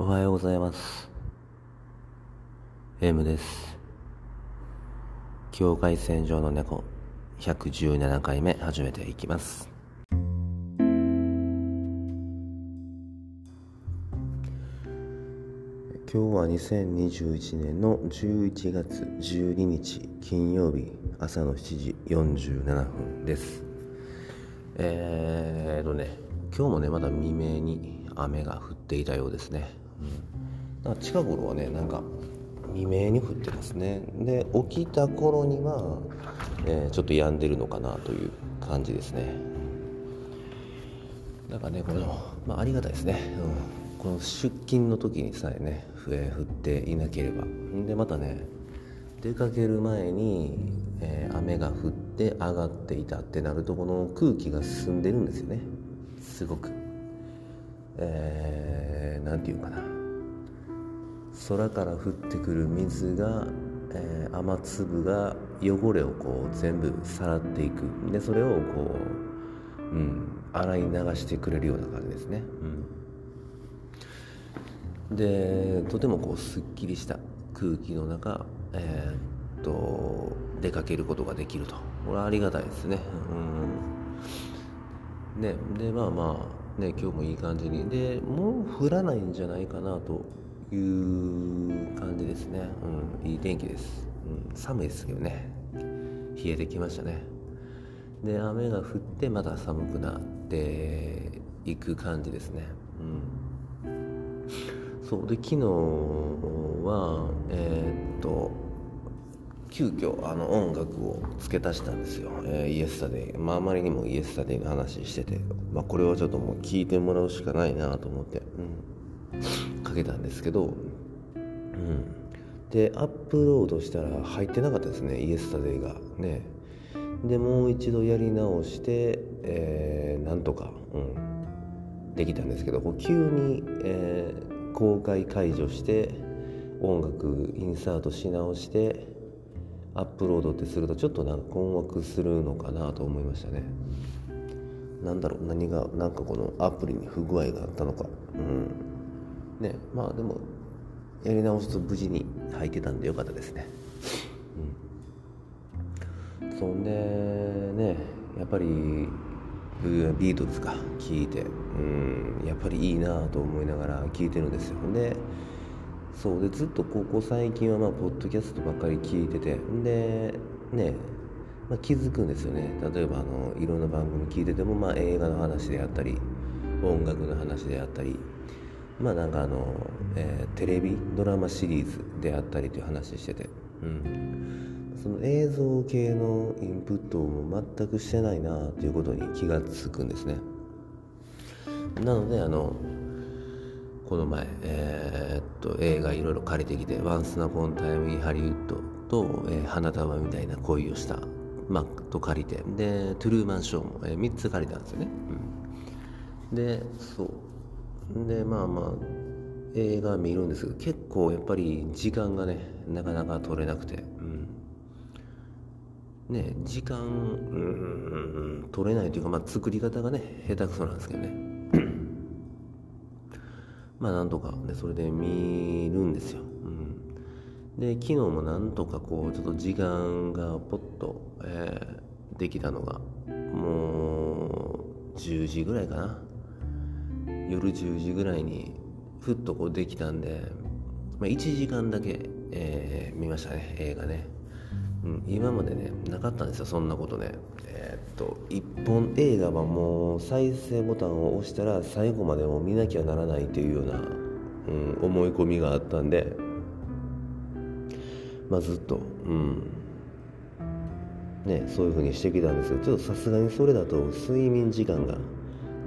おはようございます。M です。境界線上の猫、117回目始めていきます。今日は2021年の11月12日金曜日朝の7時47分です。えーとね、今日もね、まだ未明に雨が降っていたようですね。だから近頃はね、なんか未明に降ってますね。で、起きた頃には、えーちょっと止んでるのかなという感じですね。だからね、この、まあ、ありがたいですね。うん、この出勤の時にさえね、えー降っていなければ。で、またね、出かける前に、えー雨が降って上がっていたってなるとこの空気が進んでるんですよねすごくえー、ていうかな空から降ってくる水が、えー雨粒が汚れをこう全部さらっていく。でそれをこう、うん、洗い流してくれるような感じですね、うん、でとてもこうすっきりした空気の中、えーっと出かけることができると。これはありがたいですね、うん、ねでまあまあね今日もいい感じに。でもう降らないんじゃないかなという感じですね、うん、いい天気です、うん、寒いですけどね。冷えてきましたね。で雨が降ってまた寒くなっていく感じですね。うん。そう。で昨日はえーっと急遽あの音楽を付け足したんですよ、えーイエスタデイ、まあ、あまりにもイエスタデイの話してて、まあ、これはちょっともう聞いてもらうしかないなと思って、うん、かけたんですけど、うん、でアップロードしたら入ってなかったですねイエスタデイが。ね。でもう一度やり直して、えーなんとか、うん、できたんですけどこう急に、えー公開解除して音楽インサートし直してアップロードってするとちょっとなんか困惑するのかなと思いましたね。なんだろう何がなんかこのアプリに不具合があったのか。うん。ねまあでもやり直すと無事に入ってたんでよかったですね。うん。そんでねやっぱりビートルズか聞いて。うんやっぱりいいなと思いながら聞いてるんですよ。でそうでずっとここ最近はまあポッドキャストばっかり聞いてて。でね、まあ、気づくんですよね。例えばあのいろんな番組聞いてても、まあ、映画の話であったり音楽の話であったりまあなんかあの、えーテレビドラマシリーズであったりという話してて。うん。その映像系のインプットも全くしてないなということに気がつくんですね。なのであのこの前、えーっと映画いろいろ借りてきて「ワンス・アポン・ア・タイム・イン・ハリウッドと」えー花束みたいな恋をした」まあ、と借りてで「トゥルーマンショーも」え3つ借りたんですよね、うん。でそう。でまあまあ映画見るんですけど結構やっぱり時間がねなかなか取れなくてうん。ね時間うん取れないというか、まあ、作り方がね下手くそなんですけどね。まあなんとかねそれで見るんですよ、うん、で昨日もなんとかこうちょっと時間がポッと、えーできたのがもう10時ぐらいかな。夜10時ぐらいにふっとこうできたんで、まあ、1時間だけ、えー見ましたね映画ね、うん、今までねなかったんですよそんなことね。えーっと一本映画はもう再生ボタンを押したら最後までも見なきゃならないというような、うん、思い込みがあったんでまあずっとうん。ねそういうふうにしてきたんですけどちょっとさすがにそれだと睡眠時間が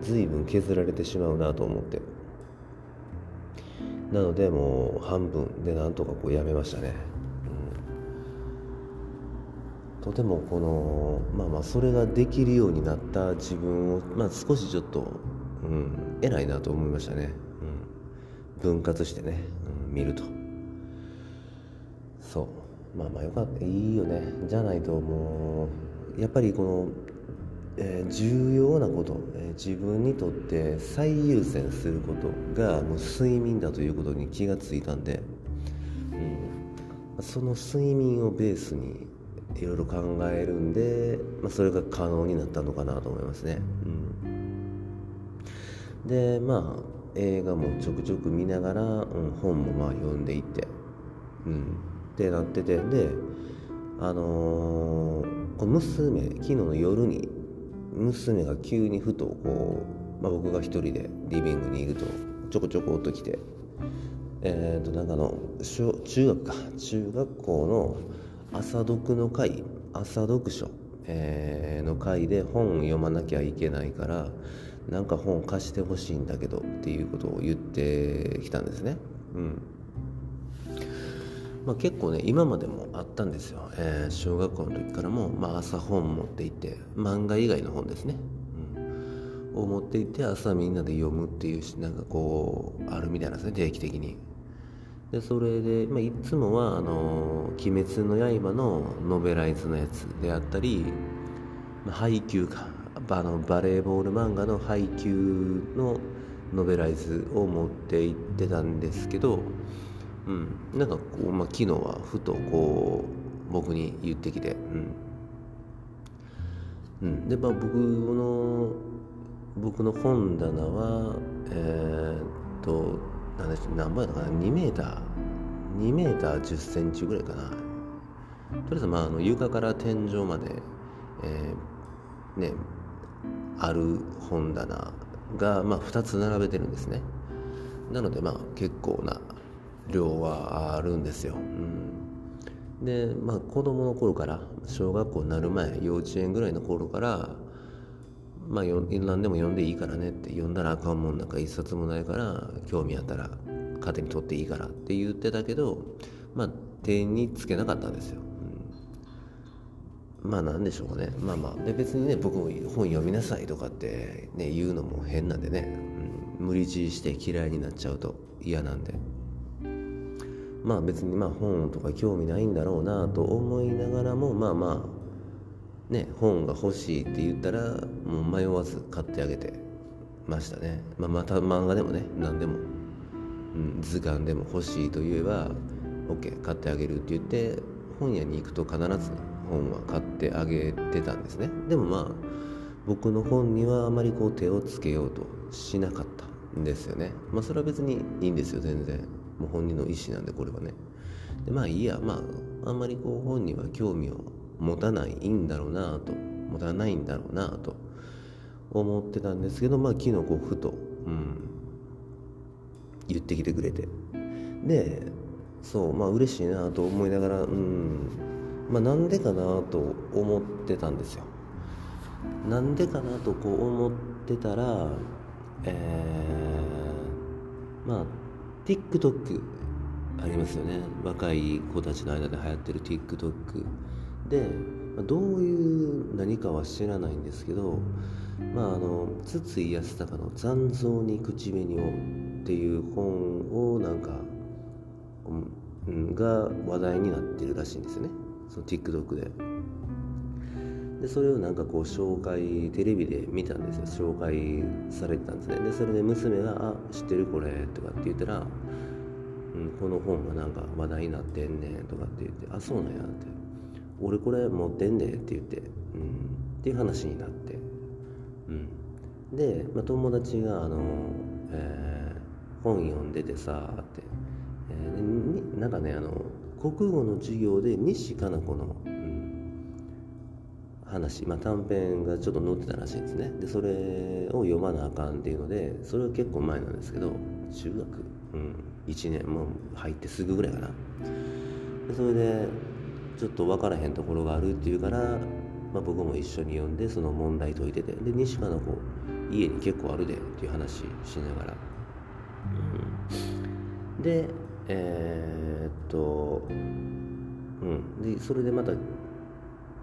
随分削られてしまうなと思って。なのでもう半分でなんとかこうやめましたね、うん。とてもこのまあまあそれができるようになった自分を、まあ、少しちょっと、うん、偉いなと思いましたね、うん、分割してね、うん、見ると。そう。まあまあよかった。いいよね。じゃないともうやっぱりこのえー、重要なこと、えー、自分にとって最優先することがもう睡眠だということに気がついたんで、うん、その睡眠をベースにいろいろ考えるんで、まあ、それが可能になったのかなと思いますね。うん、でまあ映画もちょくちょく見ながら、うん、本もまあ読んでいって、うん、ってなっててであのー、この娘昨日の夜に娘が急にふとこう、まあ、僕が一人でリビングにいるとちょこちょこっと来てえっ、ー、となんかの小中学か中学校の朝読の会朝読書、えー、の会で本読まなきゃいけないからなんか本貸してほしいんだけどっていうことを言ってきたんですね。うんまあ、結構ね今までもあったんですよ、えー、小学校の時からも、まあ、朝本持って行って漫画以外の本ですね、うん、を持って行って朝みんなで読むっていうなんかこうあるみたいなんですね定期的に。でそれで、まあ、いつもはあの「鬼滅の刃」のノベライズのやつであったり、まあ、配給かあのバレーボール漫画の配給のノベライズを持って行ってたんですけどうん、なんかこう、まあ、昨日はふとこう僕に言ってきて、うん。うん、で、まあ、僕の僕の本棚はえー、っと何で何倍だかな？2メーター。2メーター1 0センチぐらいかな。とりあえず、まあ、あの床から天井まで、えー、ねある本棚が、まあ、2つ並べてるんですね。なのでまあ結構な量はあるんですよ。うん、でまあ子供の頃から小学校になる前幼稚園ぐらいの頃からまあ何でも読んでいいからねって読んだらあかんもんなんか一冊もないから興味あったら勝手に取っていいからって言ってたけどまあ手につけなかったんですよ。まあなんでしょうかねまあまあで別にね僕も本読みなさいとかってね言うのも変なんでね、うん、無理強いして嫌いになっちゃうと嫌なんで。まあ別にまあ本とか興味ないんだろうなと思いながらもまあまあね本が欲しいって言ったらもう迷わず買ってあげてましたね、まあ、また漫画でもね何でも、うん、図鑑でも欲しいと言えば OK 買ってあげるって言って本屋に行くと必ず本は買ってあげてたんですね。でもまあ僕の本にはあまりこう手をつけようとしなかったんですよね。まあそれは別にいいんですよ全然。もう本人の意思なんでこれはね。でまあいいや。まああんまりこう本人は興味を持たないんだろうなと持たないんだろうなと思ってたんですけどまあ昨日こうふと、うん、言ってきてくれて。でそうまあ嬉しいなと思いながらうんまあなんでかなと思ってたんですよ。なんでかなとこう思ってたらえー、まあ TikTok ありますよね。若い子たちの間で流行ってる TikTok でどういう何かは知らないんですけどまああの筒井康隆の「残像に口紅を」っていう本をなんか、うん、が話題になってるらしいんですよね。その TikTok で。でそれをなんかこう紹介テレビで見たんですよ。紹介されてたんですね。でそれで娘が「あ知ってるこれ」とかって言ったら「うん、この本がなんか話題になってんねん」とかって言って「あそうなんや」って「俺これ持ってんねん」って言って、うん、っていう話になって、うん、で、まあ、友達があの、えー、本読んでてさって、えー、なんかねあの国語の授業で西加奈子の話、まあ、短編がちょっと載ってたらしいんですね。でそれを読まなあかんっていうのでそれは結構前なんですけど中学、うん、1年も入ってすぐぐらいかな。でそれでちょっと分からへんところがあるっていうから、まあ、僕も一緒に読んでその問題解いててで西川の子家に結構あるでっていう話しながら、うん、でえー、っとうん。でそれでまた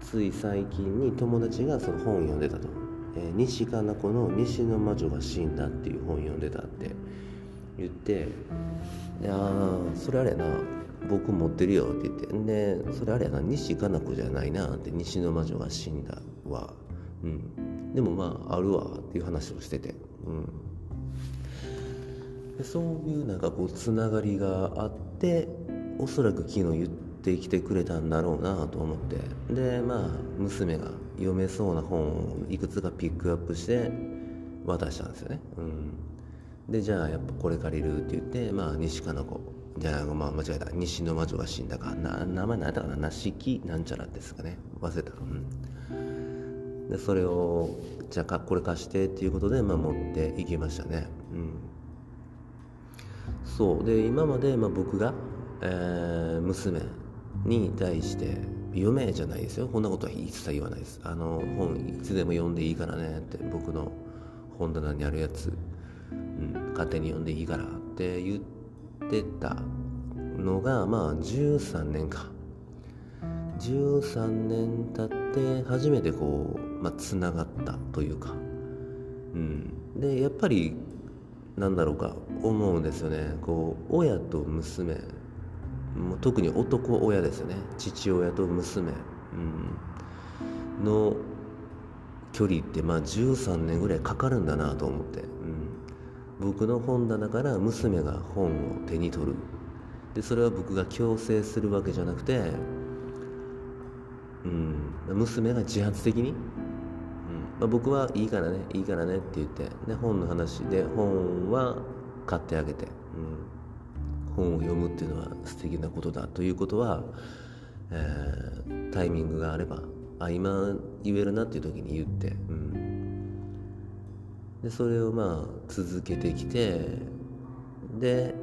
つい最近に友達がその本読んでたと、えー、西加奈子の「西の魔女が死んだ」っていう本読んでたって言って「いやそれあれやな僕持ってるよ」って言って。でそれあれやな西加奈子じゃないなって「西の魔女が死んだは」うん、でもまああるわっていう話をしてて、うん、でそういうなんかこうつながりがあっておそらく昨日言ってきてくれたんだろうなと思って。でまあ娘が読めそうな本をいくつかピックアップして渡したんですよね、うん、でじゃあやっぱこれ借りるって言ってまあ西加奈子。じゃあ、まあ、間違えた。西の魔女が死んだか。な名前何やったかな？梨木なんちゃらですかね。忘れた。うん。でそれをじゃあこれ貸してっていうことで、まあ、持っていきましたね。うん。そう。で今まで、まあ、僕が、えー、娘に対して読めじゃないですよ。こんなことは一切言わないです。あの本いつでも読んでいいからねって僕の本棚にあるやつ、うん、勝手に読んでいいからって言ってたのがまあ13年か。13年経って初めてこう、まあ、つながったというか、うん、でやっぱりなんだろうか思うんですよね。こう親と娘もう特に男親ですよね。父親と娘、うん、の距離ってまあ13年ぐらいかかるんだなと思って、うん、僕の本棚から娘が本を手に取る。でそれは僕が強制するわけじゃなくて、うん、娘が自発的に。うん。まあ、僕はいいからねいいからねって言ってで本の話で本は買ってあげて、うん、本を読むっていうのは素敵なことだということは、えー、タイミングがあればあ今言えるなっていう時に言って、うん、でそれをまあ続けてきてで、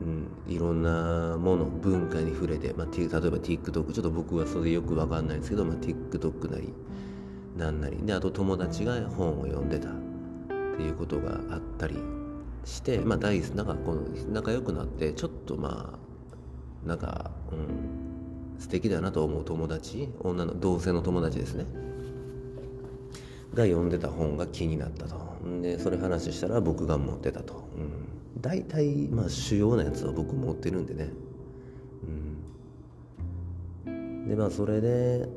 うん、いろんなもの文化に触れて、まあ、例えば TikTok ちょっと僕はそれよく分かんないんですけど、まあ、TikTok なりなんなり。であと友達が本を読んでたっていうことがあったりしてまあ大なんかこの仲良くなってちょっとまあなんかうん素敵だなと思う友達女の同性の友達ですね。が読んでた本が気になったと。でそれ話したら僕が持ってたと、うん、大体まあ主要なやつは僕持ってるんでね、うん、でまあそれで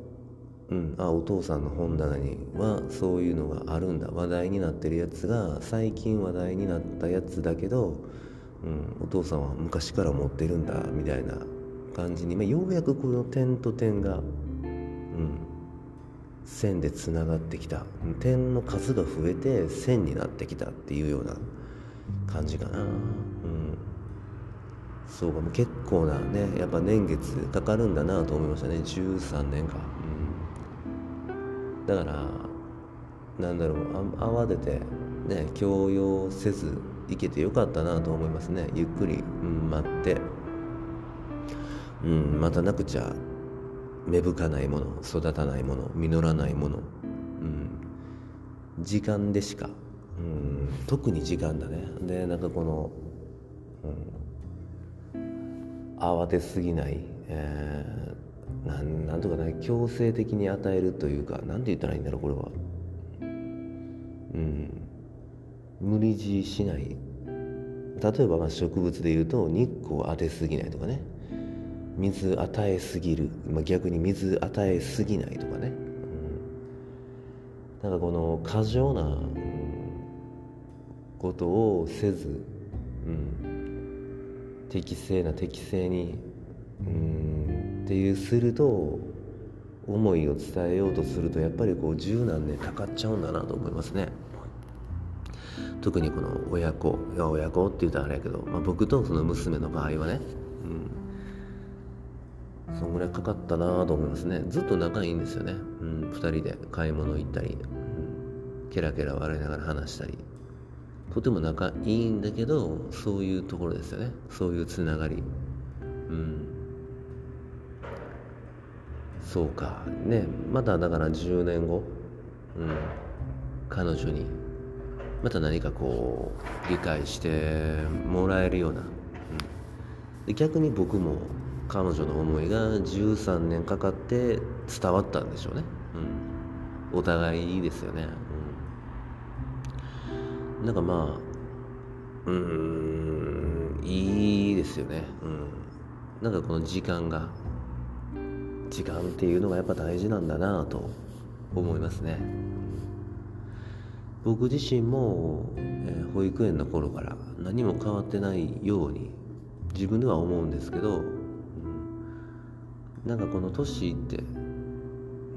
うん、あお父さんの本棚にはそういうのがあるんだ。話題になってるやつが最近話題になったやつだけど、うん、お父さんは昔から持ってるんだみたいな感じに、まあ、ようやくこの点と点が、うん、線でつながってきた。点の数が増えて線になってきたっていうような感じかな。うん。そうか。も結構なねやっぱ年月かかるんだなと思いましたね。13年か。だからなんだろう慌ててね強要せず行けてよかったなと思いますね。ゆっくり、うん、待って、うん、待たなくちゃ芽吹かないもの育たないもの実らないもの、うん、時間でしか、うん、特に時間だね。でなんかこの、うん、慌てすぎない、えーなんなんとかね強制的に与えるというか何て言ったらいいんだろうこれは。うん。無理強いしない。例えばまあ植物で言うと日光当てすぎないとかね。水与えすぎる、まあ、逆に水与えすぎないとかね、うん、なんかこの過剰な、ことをせず、うん、適正な適正に、うんっていうすると思いを伝えようとするとやっぱりこう十何年かかっちゃうんだなと思いますね。特にこの親子親子って言ったらあれやけど、まあ、僕とその娘の場合はねうん。そんぐらいかかったなと思いますね。ずっと仲いいんですよね、うん、2人で買い物行ったり、うん、ケラケラ笑いながら話したり。とても仲いいんだけどそういうところですよね。そういうつながり。うん。そうか。ねまただから10年後、うん、彼女に。また何かこう理解してもらえるような、うん、で逆に僕も彼女の思いが13年かかって伝わったんでしょうね、うん、お互いいいですよね、うん、なんかまあうんいいですよね、うん、なんかこの時間が時間っていうのがやっぱ大事なんだなと、思いますね。僕自身も、え、保育園の頃から何も変わってないように自分では思うんですけど、うん、なんかこの年って、う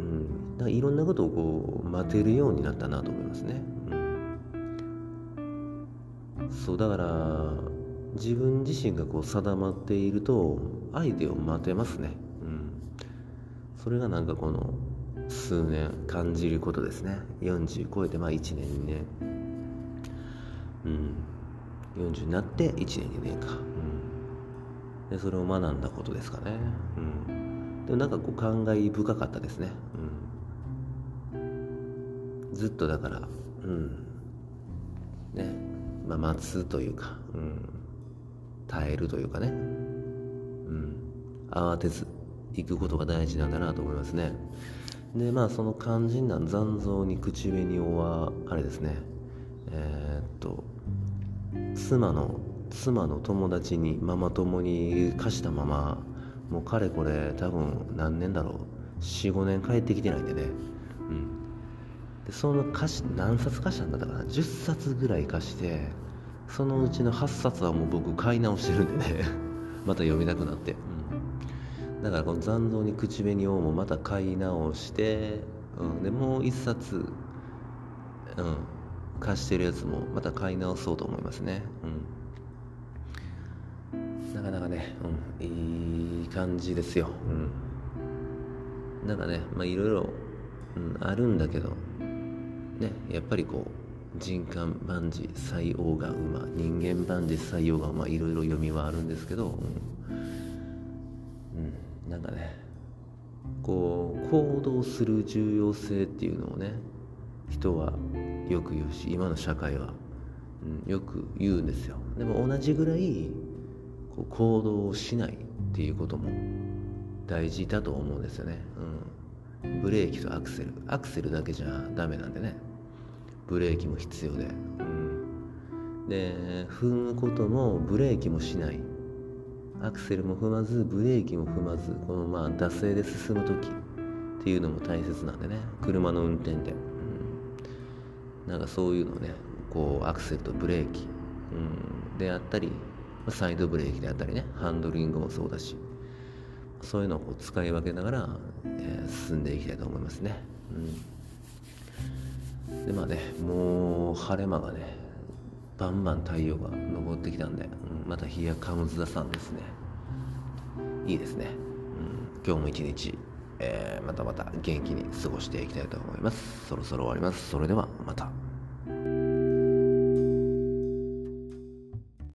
ん、なんかいろんなことをこう待てるようになったなと思いますね、うん、そうだから自分自身がこう定まっていると相手を待てますね、それがなんかこの数年感じることですね。40超えてまあ1年2年。うん。40になって1年2年か、うん、でそれを学んだことですかね、うん、でもなんかこう感慨深かったですね、うん、ずっとだからうん。ね。まあ待つというか、うん、耐えるというかね、うん、慌てず。行くことが大事なんだなと思いますね。でまあその肝心な残像に口紅はあれですね。えー、っと妻の妻の友達にママ友に貸したままもうかれこれ多分何年だろう。45年帰ってきてないんでね。うん。でその貸し何冊貸したんだったかな。10冊ぐらい貸してそのうちの8冊はもう僕買い直してるんでね。また読みたくなって、だからこの残像に口紅をもまた買い直して、うん、でもう1冊、うん、貸してるやつもまた買い直そうと思いますね、うん、なかなかね、うん、いい感じですよ、うん、なんかねまあいろいろ、うん、あるんだけどねやっぱりこう人間万事採用が馬人間万事採用が馬いろいろ読みはあるんですけど、うん、なんかねこう行動する重要性っていうのをね人はよく言うし今の社会は、うん、よく言うんですよ。でも同じぐらいこう行動をしないっていうことも大事だと思うんですよね、うん、ブレーキとアクセル。アクセルだけじゃダメなんでね。ブレーキも必要で、うん、で踏むこともブレーキもしない。アクセルも踏まずブレーキも踏まずこのまあ惰性で進む時っていうのも大切なんでね。車の運転で、うん、なんかそういうのねこうアクセルとブレーキ、うん、であったりサイドブレーキであったりねハンドリングもそうだしそういうのをこう使い分けながら、えー、進んでいきたいと思いますね。うん。でまあねもう晴れ間がねバンバン太陽が昇ってきたんで、うん、また日やカムズダさんですね。いいですね、うん、今日も一日、えー、またまた元気に過ごしていきたいと思います。そろそろ終わります。それではまた。